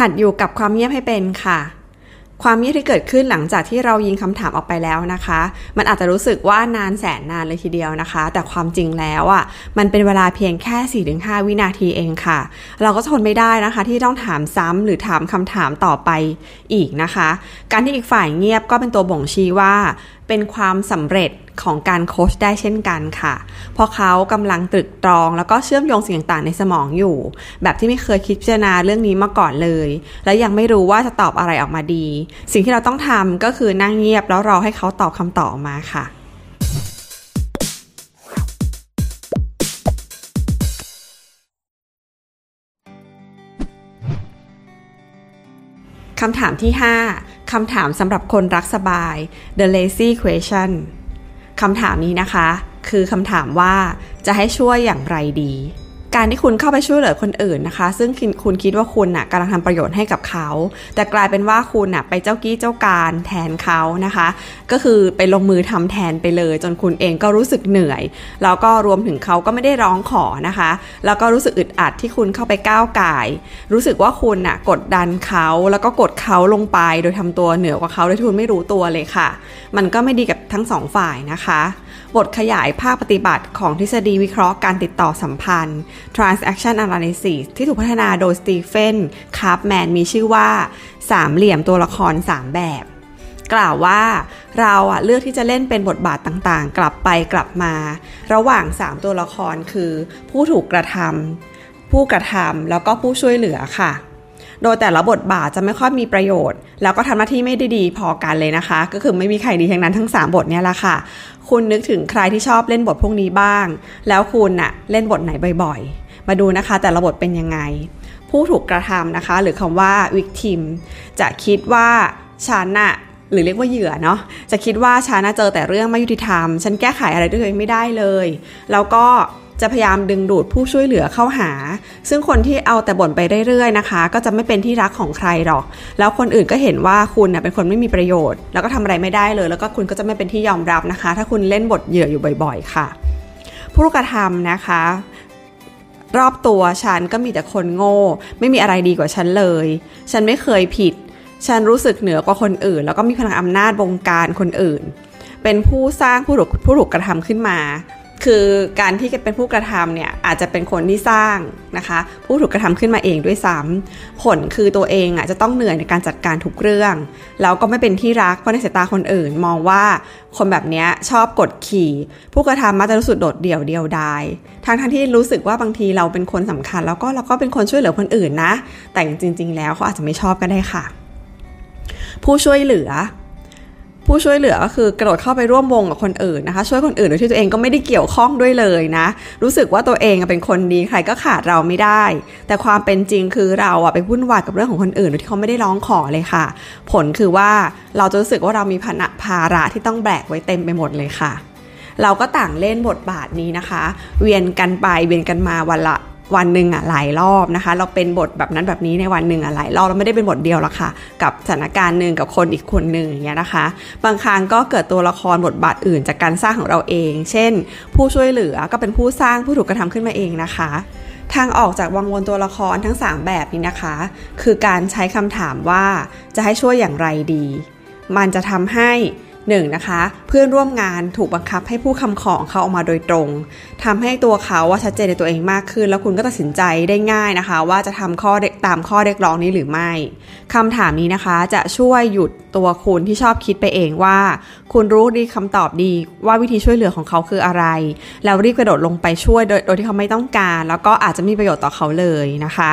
หัดอยู่กับความเงียบให้เป็นค่ะ ความเงียบที่เกิดขึ้นหลังจากที่เรายิงคำถามออกไปแล้วนะคะ มันอาจจะรู้สึกว่านานแสนนานเลยทีเดียวนะคะ แต่ความจริงแล้วอะ่ะ มันเป็นเวลาเพียงแค่ 4-5 วินาทีเองค่ะ เราก็ทนไม่ได้นะคะ ที่ต้องถามซ้ำหรือถามคำถามต่อไปอีกนะคะ การที่อีกฝ่ายเงียบก็เป็นตัวบ่งชี้ว่า เป็นความสำเร็จของการโค้ชได้เช่นกันค่ะ เพราะเขากำลังตรึกตรองแล้วก็เชื่อมโยงสิ่งต่างๆในสมองอยู่ แบบที่ไม่เคยคิดพิจารณาเรื่องนี้มาก่อนเลย และยังไม่รู้ว่าจะตอบอะไรออกมาดี สิ่งที่เราต้องทำก็คือนั่งเงียบแล้วรอให้เขาตอบคำตอบมาค่ะคำถามที่ 5 คำถามสำหรับคนรักสบาย the lazy question คำถามนี้นะคะ คือคำถามว่าจะให้ช่วยอย่างไรดี การที่คุณเข้าไปช่วยเหลือคนอื่นนะคะ ซึ่งคุณคิดว่าคุณน่ะกำลังทำประโยชน์ให้กับเขา แต่กลายเป็นว่าคุณน่ะไปเจ้ากี้เจ้าการแทนเขานะคะ ก็คือไปลงมือทำแทนไปเลย จนคุณเองก็รู้สึกเหนื่อย แล้วก็รวมถึงเขาก็ไม่ได้ร้องขอนะคะ แล้วก็รู้สึกอึดอัดที่คุณเข้าไปก้าวไก่รู้สึกว่าคุณน่ะกดดันเขาแล้วก็กดเขาลงไป โดยทำตัวเหนือกว่าเขาโดยที่คุณไม่รู้ตัวเลยค่ะ มันก็ไม่ดีกับทั้งสองฝ่ายนะคะ บทขยายภาคปฏิบัติของทฤษฎีวิเคราะห์การติดต่อสัมพันธ์ transaction analysis ที่ถูกพัฒนาโดยสตีเฟนคาร์ปแมนมีชื่อว่า สามเหลี่ยมตัวละคร 3 แบบ กล่าวว่าเราอะเลือกที่จะเล่นเป็นบทบาทต่างๆ กลับไปกลับมา ระหว่าง 3 ตัวละครคือ ผู้ถูกกระทำผู้กระทำแล้วก็ผู้ช่วยเหลือค่ะ โดยแต่ละบทบาทจะไม่ค่อยมีประโยชน์ แล้วก็ทำหน้าที่ไม่ได้ดีพอกันเลยนะคะ ก็คือไม่มีใครดีทั้งนั้นทั้ง 3 บทเนี่ยแหละค่ะ คุณนึกถึงใครที่ชอบเล่นบทพวกนี้บ้าง แล้วคุณน่ะเล่นบทไหนบ่อยๆ มาดูนะคะ แต่ละบทเป็นยังไง ผู้ถูกกระทำนะคะ หรือคำว่า victim จะคิดว่าฉันน่ะหรือเรียกว่าเหยื่อเนาะจะคิดว่าฉันน่ะเจอแต่เรื่องไม่ยุติธรรม ฉันแก้ไขอะไรด้วยตัวเองไม่ได้เลย แล้วก็ จะพยายามดึงดูดผู้ช่วยเหลือเข้าหา ซึ่งคนที่เอาแต่บ่นไปเรื่อยๆนะคะ ก็จะไม่เป็นที่รักของใครหรอก แล้วคนอื่นก็เห็นว่าคุณเป็นคนไม่มีประโยชน์ แล้วก็ทำอะไรไม่ได้เลย แล้วก็คุณก็จะไม่เป็นที่ยอมรับนะคะ ถ้าคุณเล่นบทเหยื่ออยู่บ่อย ๆ ค่ะ ผู้กระทำนะคะ รอบตัวฉันก็มีแต่คนโง่ ไม่มีอะไรดีกว่าฉันเลย ฉันไม่เคยผิด ฉันรู้สึกเหนือกว่าคนอื่น แล้วก็มีพลังอำนาจบงการคนอื่น เป็นผู้สร้างผู้ถูกผู้ถูกกระทำขึ้นมา คือการที่เป็นผู้กระทำเนี่ยอาจจะเป็นคนที่สร้างนะคะ ผู้ถูกกระทำขึ้นมาเองด้วยซ้ำผลคือตัวเองอะจะต้องเหนื่อยในการจัดการทุกเรื่องแล้วก็ไม่เป็นที่รักเพราะในสายตาคนอื่นมองว่าคนแบบนี้ชอบกดขี่ ผู้กระทำมักจะรู้สึกโดดเดี่ยวเดียวดายทั้งทั้งที่รู้สึกว่าบางทีเราเป็นคนสำคัญ แล้วก็เราก็เป็นคนช่วยเหลือคนอื่นนะ แต่จริง ๆ แล้วเขาอาจจะไม่ชอบก็ได้ค่ะ ผู้ช่วยเหลือ ผู้ช่วยเหลือก็คือกระโดดเข้าไปร่วมวงกับคนอื่นนะคะ ช่วยคนอื่นโดยที่ตัวเองก็ไม่ได้เกี่ยวข้องด้วยเลยนะ รู้สึกว่าตัวเองเป็นคนดีใครก็ขาดเราไม่ได้ แต่ความเป็นจริงคือเราอะไปวุ่นวายกับเรื่องของคนอื่นโดยที่เขาไม่ได้ร้องขอเลยค่ะ ผลคือว่าเราจะรู้สึกว่าเรามีภาระที่ต้องแบกไว้เต็มไปหมดเลยค่ะ เราก็ต่างเล่นบทบาทนี้นะคะ เวียนกันไปเวียนกันมาวันละ วันหนึ่งอะหลายรอบนะคะ เราเป็นบทแบบนั้นแบบนี้ในวันหนึ่งอะหลายรอบเราไม่ได้เป็นบทเดียวหรอกค่ะ กับสถานการณ์หนึ่งกับคนอีกคนหนึ่งอย่างเงี้ยนะคะ บางครั้งก็เกิดตัวละครบทบาทอื่นจากการสร้างของเราเอง เช่น ผู้ช่วยเหลือก็เป็นผู้สร้างผู้ถูกกระทำขึ้นมาเองนะคะทางออกจากวังวนตัวละครทั้ง 3 แบบนี้นะคะ คือการใช้คำถามว่าจะให้ช่วยอย่างไรดี มันจะทำให้ หนึ่งนะคะ เพื่อนร่วมงานถูกบังคับให้ผู้คำของเขาออกมาโดยตรงทำให้ตัวเขาว่าชัดเจนในตัวเองมากขึ้น แล้วคุณก็ตัดสินใจได้ง่ายนะคะ ว่าจะทำข้อตามข้อเรียกร้องนี้หรือไม่คำถามนี้นะคะจะช่วยหยุดตัวคุณที่ชอบคิดไปเองว่า คุณรู้ดีคำตอบดีว่าวิธีช่วยเหลือของเขาคืออะไร แล้วรีบกระโดดลงไปช่วยโดยโดยที่เขาไม่ต้องการ แล้วก็อาจจะมีประโยชน์ต่อเขาเลยนะคะ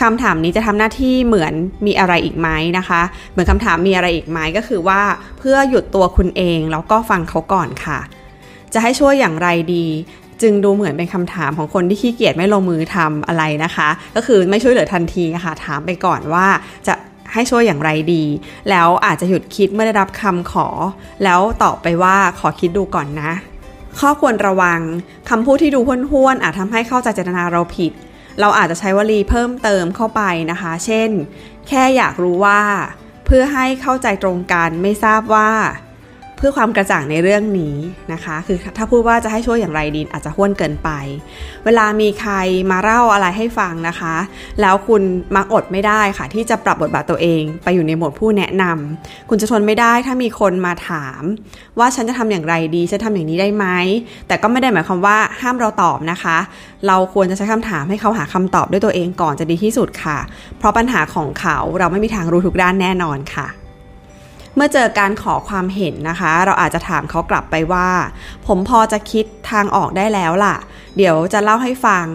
คำถามนี้จะทำหน้าที่เหมือนมีอะไรอีกไหมนะคะ เหมือนคำถามมีอะไรอีกไหมก็คือว่าเพื่อหยุดตัวคุณเอง แล้วก็ฟังเขาก่อนค่ะ จะให้ช่วยอย่างไรดี จึงดูเหมือนเป็นคำถามของคนที่ขี้เกียจไม่ลงมือทำอะไรนะคะ ก็คือไม่ช่วยเหลือทันทีค่ะ ถามไปก่อนว่าจะให้ช่วยอย่างไรดี แล้วอาจจะหยุดคิดเมื่อได้รับคำขอ แล้วตอบไปว่าขอคิดดูก่อนนะ ข้อควรระวังคำพูดที่ดูห้วนๆอาจทำให้เข้าใจเจตนาเราผิด เราอาจจะใช้วลีเพิ่มเติมเข้าไปนะคะ เช่น แค่อยากรู้ว่า เพื่อให้เข้าใจตรงกันไม่ทราบว่า เพื่อความกระจ่างในเรื่องนี้นะคะ คือถ้าพูดว่าจะให้ช่วยอย่างไรดีอาจจะห้วนเกินไป เวลามีใครมาเล่าอะไรให้ฟังนะคะ แล้วคุณมักอดไม่ได้ค่ะ ที่จะปรับบทบาทตัวเอง ไปอยู่ในโหมดผู้แนะนำคุณจะทนไม่ได้ถ้ามีคนมาถาม ว่าฉันจะทำอย่างไรดีฉันทำอย่างนี้ได้ไหมแต่ก็ไม่ได้หมายความว่าห้ามเราตอบนะคะ เราควรจะใช้คำถามให้เขาหาคำตอบด้วยตัวเองก่อนจะดีที่สุดค่ะ เพราะปัญหาของเขาเราไม่มีทางรู้ทุกด้านแน่นอนค่ะ เมื่อเจอการขอความเห็นนะคะ เราอาจจะถามเขากลับไปว่า ผมพอจะคิดทางออกได้แล้วล่ะ เดี๋ยวจะเล่าให้ฟัง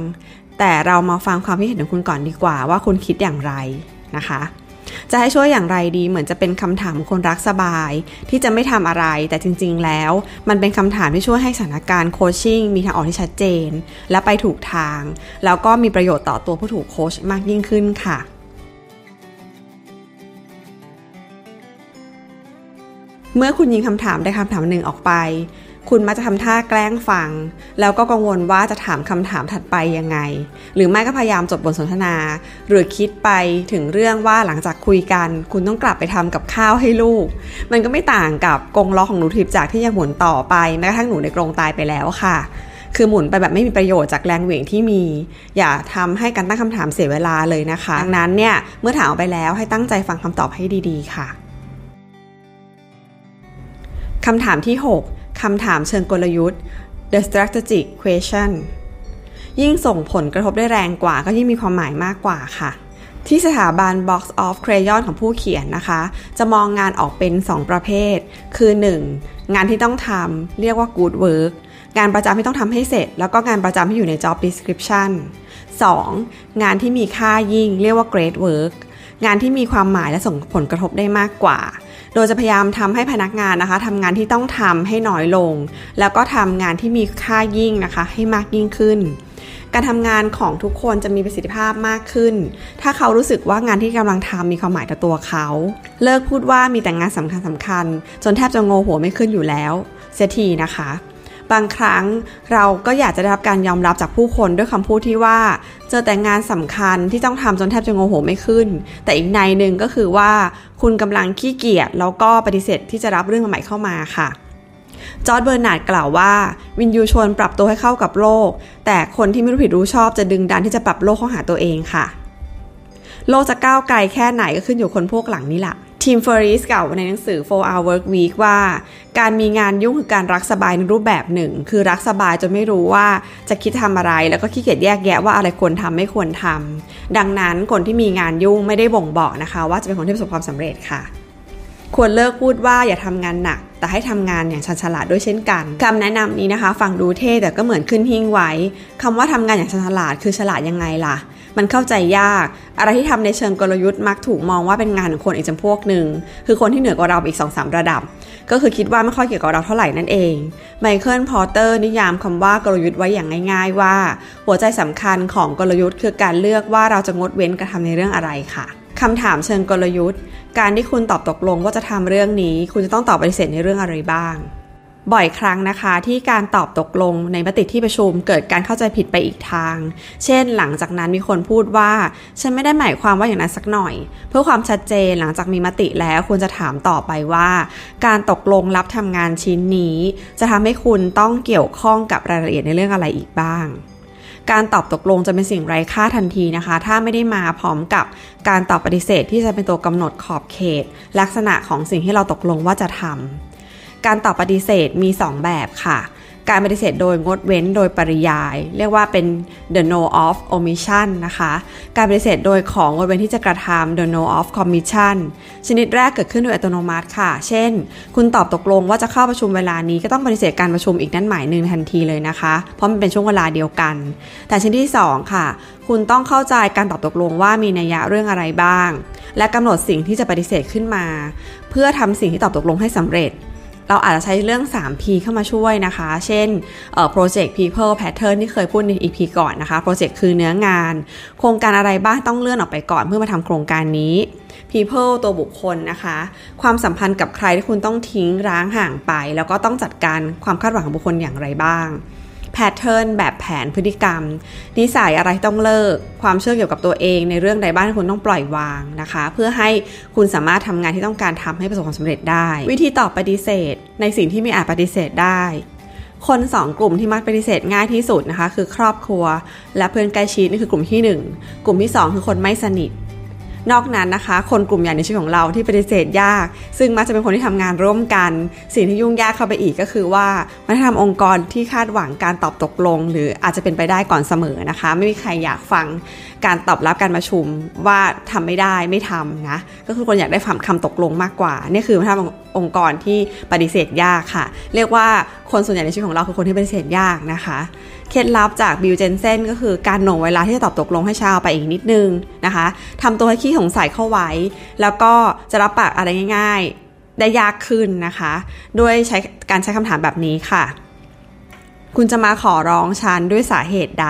แต่เรามาฟังความคิดเห็นของคุณก่อนดีกว่า ว่าคุณคิดอย่างไรนะคะจะให้ช่วยอย่างไรดีเหมือนจะเป็นคำถามคนรักสบาย ที่จะไม่ทำอะไร แต่จริง ๆ แล้ว มันเป็นคำถามที่ช่วยให้สถานการณ์โคชชิ่งมีทางออกที่ชัดเจน และไปถูกทาง แล้วก็มีประโยชน์ต่อตัวผู้ถูกโคชมากยิ่งขึ้นค่ะ เมื่อคุณยิงคำถามได้คำถามหนึ่งออกไป คุณมักจะทำท่าแกล้งฟัง แล้วก็กังวลว่าจะถามคำถามถัดไปยังไง หรือไม่ก็พยายามจบบทสนทนา หรือคิดไปถึงเรื่องว่าหลังจากคุยกัน คุณต้องกลับไปทำกับข้าวให้ลูก มันก็ไม่ต่างกับกงล้อของหนูทิพจากที่ยังหมุนต่อไปแม้กระทั่งหนูในกรงตายไปแล้วค่ะคือหมุนไปแบบไม่มีประโยชน์จากแรงเหวี่ยงที่มี อย่าทำให้การตั้งคำถามเสียเวลาเลยนะคะ ดังนั้นเนี่ย เมื่อถามออกไปแล้วให้ตั้งใจฟังคำตอบให้ดี ๆ ค่ะ คำถามที่ 6 คำถามเชิงกลยุทธ์ the strategic question ยิ่งส่งผลกระทบได้แรงกว่าก็ยิ่งมีความหมายมากกว่าค่ะ ที่สถาบัน Box of Crayon ของผู้เขียนนะคะ จะมองงานออกเป็น 2 ประเภท คือ 1. งานที่ต้องทำเรียกว่า good work งานประจำที่ต้องทำให้เสร็จ แล้วก็งานประจำที่อยู่ใน job description 2. งานที่มีค่ายิ่งเรียกว่า great work งานที่มีความหมายและส่งผลกระทบได้มากกว่า โดยจะพยายามทำให้พนักงานนะคะทำงานที่ต้องทำให้น้อยลง แล้วก็ทำงานที่มีค่ายิ่งนะคะให้มากยิ่งขึ้น การทำงานของทุกคนจะมีประสิทธิภาพมากขึ้น ถ้าเขารู้สึกว่างานที่กำลังทำมีความหมายต่อตัวเขา เลิกพูดว่ามีแต่งานสำคัญสำคัญ จนแทบจะงงหัวไม่ขึ้นอยู่แล้ว เสียทีนะคะ บางครั้งเราก็อยากจะได้รับการยอมรับจากผู้คนด้วยคำพูดที่ว่า เจอแต่งานสำคัญที่ต้องทำจนแทบจะงงหัวไม่ขึ้น แต่อีกนัยหนึ่งก็คือว่าคุณกำลังขี้เกียจแล้วก็ปฏิเสธที่จะรับเรื่องใหม่เข้ามาค่ะจอร์จ เบอร์นาร์ดกล่าวว่า วิญญูชนปรับตัวให้เข้ากับโลก แต่คนที่ไม่รู้ผิดรู้ชอบจะดึงดันที่จะปรับโลกเข้าหาตัวเองค่ะ โลกจะก้าวไกลแค่ไหนก็ขึ้นอยู่คนพวกหลังนี่แหละ ทิมเฟอร์ริสกล่าวในหนังสือ 4 Hour Work Week ว่า การมีงานยุ่งคือการรักสบายในรูปแบบหนึ่ง คือรักสบายจนไม่รู้ว่าจะคิดทำอะไร แล้วก็ขี้เกียจแยกแยะว่าอะไรควรทำไม่ควรทำดังนั้นคนที่มีงานยุ่งไม่ได้บ่งบอกนะคะ ว่าจะเป็นคนที่ประสบความสำเร็จค่ะควรเลิกพูดว่าอย่าทำงานหนัก แต่ให้ทำงานอย่างชันฉลาดด้วยเช่นกันคำแนะนำนี้นะคะ ฟังดูเท่แต่ก็เหมือนขึ้นหิ้งไว้คำว่าทำงานอย่างชันฉลาดคือฉลาดยังไงล่ะ มันเข้าใจยาก อะไรที่ทำในเชิงกลยุทธ์มักถูกมองว่าเป็นงานของคนอีกจำพวกหนึ่ง คือคนที่เหนือกว่าเราอีก2อสระดับ ก็คือคิดว่าไม่ค่อยเกี่ยวกับเราเท่าไหร่นั่นเอง ไมเคิล พอเตอร์นิยามคำว่ากลยุทธ์ไว้อย่างง่าย ๆ ว่า หัวใจสำคัญของกลยุทธ์คือการเลือกว่าเราจะงดเว้นกระทำในเรื่องอะไรค่ะคำถามเชิงกลยุทธ์ การที่คุณตอบตกลงว่าจะทำเรื่องนี้ คุณจะต้องตอบปฏิเสธในเรื่องอะไรบ้าง บ่อยครั้งนะคะที่การตอบตกลงในมติที่ประชุมเกิดการเข้าใจผิดไปอีกทาง เช่น หลังจากนั้นมีคนพูดว่า ฉันไม่ได้หมายความว่าอย่างนั้นสักหน่อย เพื่อความชัดเจนหลังจากมีมติแล้วควรจะถามต่อไปว่า การตกลงรับทำงานชิ้นนี้ จะทำให้คุณต้องเกี่ยวข้องกับรายละเอียดในเรื่องอะไรอีกบ้างการตอบตกลงจะเป็นสิ่งไร้ค่าทันทีนะคะ ถ้าไม่ได้มาพร้อมกับการตอบปฏิเสธที่จะเป็นตัวกำหนดขอบเขต ลักษณะของสิ่งที่เราตกลงว่าจะทำ การตอบปฏิเสธมี 2 แบบค่ะ การปฏิเสธโดยงดเว้นโดยปริยาย เรียกว่าเป็น the no of omission นะคะ การปฏิเสธโดยของงดเว้นที่จะกระทำ the no of commission ชนิดแรกเกิดขึ้นโดยอัตโนมัติค่ะ เช่น คุณตอบตกลงว่าจะเข้าประชุมเวลานี้ก็ต้องปฏิเสธการประชุมอีกนั่นหมายหนึ่งทันทีเลยนะคะ เพราะมันเป็นช่วงเวลาเดียวกัน แต่ชนิดที่ 2 ค่ะ คุณต้องเข้าใจการตอบตกลงว่ามีนัยยะเรื่องอะไรบ้าง และกำหนดสิ่งที่จะปฏิเสธขึ้นมา เพื่อทำสิ่งที่ตอบตกลงให้สำเร็จ เราอาจจะใช้เรื่อง 3P เข้ามาช่วยนะคะ เช่น project people pattern ที่เคยพูดใน EP ก่อนนะคะ project คือเนื้องาน โครงการอะไรบ้างต้องเลื่อนออกไปก่อนเพื่อมาทำโครงการนี้ people ตัวบุคคลนะคะ ความสัมพันธ์กับใครที่คุณต้องทิ้งร้างห่างไป แล้วก็ต้องจัดการความคาดหวังของบุคคลอย่างไรบ้าง แพทเทิร์นแบบแผนพฤติกรรม นิสัยอะไรต้องเลิก ความเชื่อเกี่ยวกับตัวเอง ในเรื่องใดบ้างที่คุณต้องปล่อยวางนะคะ เพื่อให้คุณสามารถทำงานที่ต้องการทำให้ประสบความสำเร็จได้ วิธีตอบปฏิเสธ ในสิ่งที่ไม่อาจปฏิเสธได้คนสองกลุ่มที่มักปฏิเสธง่ายที่สุดนะคะ คือครอบครัว และเพื่อนใกล้ชิดนี่คือกลุ่มที่ 1 กลุ่มที่ 2 คือคนไม่สนิท นอกนั้นนะคะ คนกลุ่มใหญ่ในชีวิตของเราที่ปฏิเสธยาก ซึ่งมักจะเป็นคนที่ทำงานร่วมกัน สิ่งที่ยุ่งยากเข้าไปอีกก็คือว่ามันทำองค์กรที่คาดหวังการตอบตกลง หรืออาจจะเป็นไปได้ก่อนเสมอนะคะ ไม่มีใครอยากฟังการตอบรับการประชุมว่าทำไม่ได้ไม่ทำนะก็คือคนอยากได้ฝังคำตกลงมากกว่านี่คือทำองค์กรที่ปฏิเสธยากค่ะ เรียกว่าคนส่วนใหญ่ในชีวิตของเราคือคนที่ปฏิเสธยากนะคะ เคล็ดลับจากบิลเจนเซนก็คือการหน่วงเวลาที่จะตอบตกลงให้ชาวไปอีกนิดนึงนะคะทำตัวให้ขี้สงสัยเข้าไว้ แล้วก็จะรับปากอะไรง่าย ๆ ได้ยากขึ้นนะคะ ด้วยใช้การใช้คำถามแบบนี้ค่ะ คุณจะมาขอร้องฉันด้วยสาเหตุใด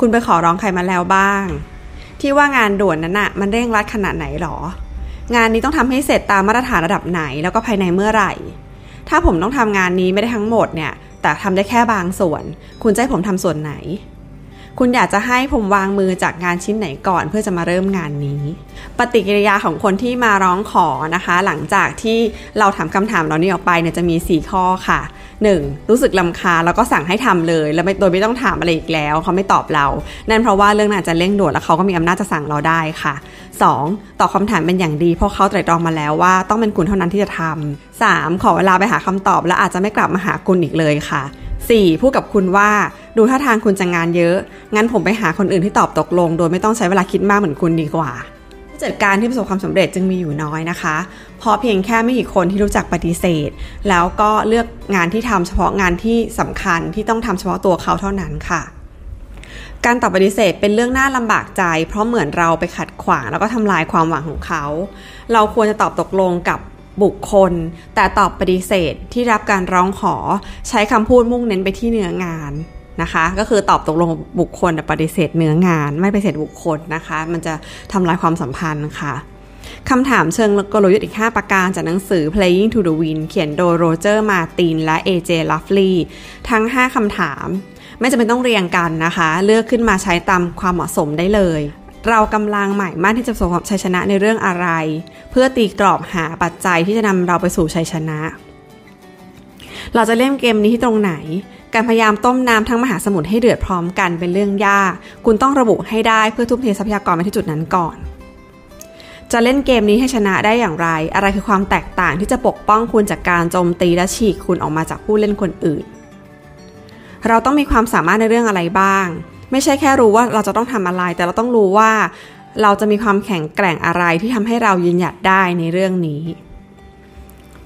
คุณไปขอร้องใครมาแล้วบ้าง ที่ว่างานด่วนนั้นอะมันเร่งรัดขนาดไหนหรอ งานนี้ต้องทำให้เสร็จตามมาตรฐานระดับไหน แล้วก็ภายในเมื่อไหร่ ถ้าผมต้องทำงานนี้ไม่ได้ทั้งหมดเนี่ย แต่ทำได้แค่บางส่วน คุณจะให้ผมทำส่วนไหน คุณอยากจะให้ผมวางมือจากงานชิ้นไหนก่อนเพื่อจะมาเริ่มงานนี้ ปฏิกิริยาของคนที่มาร้องขอนะคะ หลังจากที่เราถามคำถามเหล่านี้ออกไปเนี่ยจะมี 4 ข้อค่ะ 1. รู้สึกลำคาแล้วก็สั่งให้ทำเลย แล้วโดยไม่ต้องถามอะไรอีกแล้ว เขาไม่ตอบเรา นั่นเพราะว่าเรื่องนั้นจะเร่งด่วนแล้วเขาก็มีอำนาจจะสั่งเราได้ค่ะ 2. ตอบคาถามเป็นอย่างดีเพราะเขาไตร่ตรองมาแล้วว่าต้องเป็นคุณเท่านั้นที่จะทำ 3. ขอเวลาไปหาคำตอบ และอาจจะไม่กลับมาหาคุณอีกเลยค่ะ 4. พูดกับคุณว่า ดูท่าทางคุณจะงานเยอะ งั้นผมไปหาคนอื่นที่ตอบตกลง โดยไม่ต้องใช้เวลาคิดมากเหมือนคุณดีกว่าผู้จัดการที่ประสบความสำเร็จจึงมีอยู่น้อยนะคะ เพราะเพียงแค่ไม่กี่คนที่รู้จักปฏิเสธ แล้วก็เลือกงานที่ทำเฉพาะงานที่สำคัญที่ต้องทำเฉพาะตัวเขาเท่านั้นค่ะการตอบปฏิเสธเป็นเรื่องน่าลำบากใจ เพราะเหมือนเราไปขัดขวางแล้วก็ทำลายความหวังของเขา เราควรจะตอบตกลงกับบุคคล แต่ตอบปฏิเสธที่รับการร้องขอ ใช้คำพูดมุ่งเน้นไปที่เนื้องาน นะคะ ก็คือตอบตกลงบุคคลแต่ปฏิเสธเนื้องาน ไม่ปฏิเสธบุคคลนะคะ มันจะทำลายความสัมพันธ์ค่ะคำถามเชิงกลยุทธ์อีก 5 ประการจากหนังสือ Playing to the Win เขียนโดยโรเจอร์มาตินและ AJ Lovely ทั้ง 5 คำถาม ไม่จำเป็นต้องเรียงกันนะคะ เลือกขึ้นมาใช้ตามความเหมาะสมได้เลย เรากำลังหมายมั่นที่จะประสบความชัยชนะในเรื่องอะไร เพื่อตีกรอบหาปัจจัยที่จะนำเราไปสู่ชัยชนะ เราจะเล่นเกมนี้ที่ตรงไหน การพยายามต้มน้ำทั้งมหาสมุทรให้เดือดพร้อมกันเป็นเรื่องยาก คุณต้องระบุให้ได้เพื่อทุ่มเททรัพยากรไปที่จุดนั้นก่อน จะเล่นเกมนี้ให้ชนะได้อย่างไร อะไรคือความแตกต่างที่จะปกป้องคุณจากการโจมตีและฉีกคุณออกมาจากผู้เล่นคนอื่น เราต้องมีความสามารถในเรื่องอะไรบ้าง ไม่ใช่แค่รู้ว่าเราจะต้องทำอะไร แต่เราต้องรู้ว่าเราจะมีความแข็งแกร่งอะไรที่ทำให้เรายืนหยัดได้ในเรื่องนี้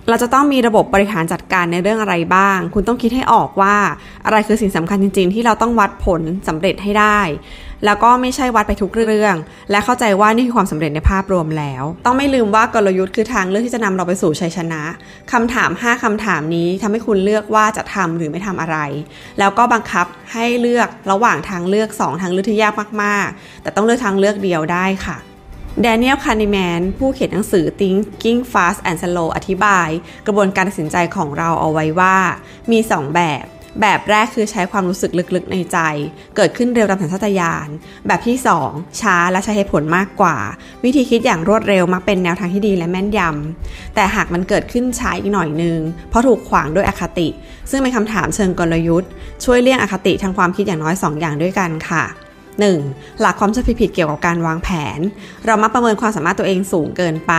เราจะต้องมีระบบบริหารจัดการในเรื่องอะไรบ้าง คุณต้องคิดให้ออกว่าอะไรคือสิ่งสำคัญจริง ๆ ที่เราต้องวัดผลสำเร็จให้ได้ แล้วก็ไม่ใช่วัดไปทุกเรื่อง และเข้าใจว่านี่คือความสำเร็จในภาพรวมแล้ว ต้องไม่ลืมว่ากลยุทธ์คือทางเลือกที่จะนำเราไปสู่ชัยชนะคำถาม 5คำถามนี้ทำให้คุณเลือกว่าจะทำหรือไม่ทำอะไร แล้วก็บังคับให้เลือกระหว่างทางเลือก 2 ทางเลือกที่ยากมาก ๆ แต่ต้องเลือกทางเลือกเดียวได้ค่ะ แดเนียลคาร์นิแมนผู้เขียนหนังสือ Thinking Fast and Slow อธิบาย กระบวนการตัดสินใจของเราเอาไว้ว่า มี 2 แบบ แบบแรกคือใช้ความรู้สึกลึกๆในใจ เกิดขึ้นเร็วตามสัญชาตญาณ แบบที่ 2 ช้าและใช้เหตุผลมากกว่า วิธีคิดอย่างรวดเร็วมักเป็นแนวทางที่ดีและแม่นยำ แต่หากมันเกิดขึ้นช้าอีกหน่อยนึง เพราะถูกขวางด้วยอคติ ซึ่งเป็นคำถามเชิงกลยุทธ์ ช่วยเลี่ยงอคติทางความคิดอย่างน้อย 2 อย่างด้วยกันค่ะ 1. หลักความเชื่อผิดเกี่ยวกับการวางแผน เรามักประเมินความสามารถตัวเองสูงเกินไป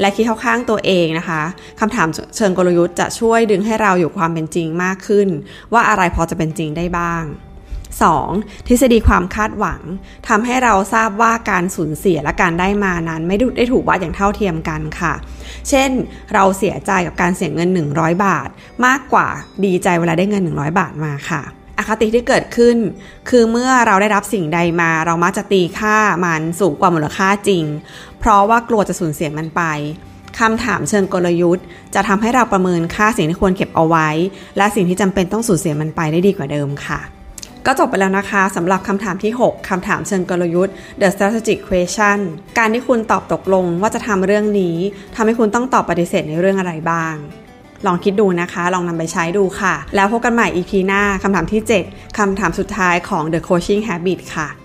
และคิดเข้าข้างตัวเองนะคะคำถามเชิงกลยุทธ์จะช่วยดึงให้เราอยู่ความเป็นจริงมากขึ้น ว่าอะไรพอจะเป็นจริงได้บ้าง 2. ทฤษฎีความคาดหวังทำให้เราทราบว่าการสูญเสียและการได้มานั้น ไม่ได้ถูกวัดอย่างเท่าเทียมกันค่ะ เช่น เราเสียใจกับการเสียเงิน 100 บาท มากกว่าดีใจเวลาได้เงิน 100 บาทมาค่ะ อคติที่เกิดขึ้น คือเมื่อเราได้รับสิ่งใดมา เรามักจะตีค่ามันสูงกว่ามูลค่าจริง เพราะว่ากลัวจะสูญเสียมันไปคำถามเชิงกลยุทธ์ จะทำให้เราประเมินค่าสิ่งที่ควรเก็บเอาไว้ และสิ่งที่จำเป็นต้องสูญเสียมันไปได้ดีกว่าเดิมค่ะ ก็จบไปแล้วนะคะสำหรับคำถามที่ 6คำถามเชิงกลยุทธ์ The Strategic Question การที่คุณตอบตกลงว่าจะทำเรื่องนี้ทำให้คุณต้องตอบปฏิเสธในเรื่องอะไรบ้าง ลองคิดดูนะคะ ลองนำไปใช้ดูค่ะ แล้วพบกันใหม่ EP หน้าคำถามที่ 7คำถามสุดท้ายของ The Coaching Habit ค่ะ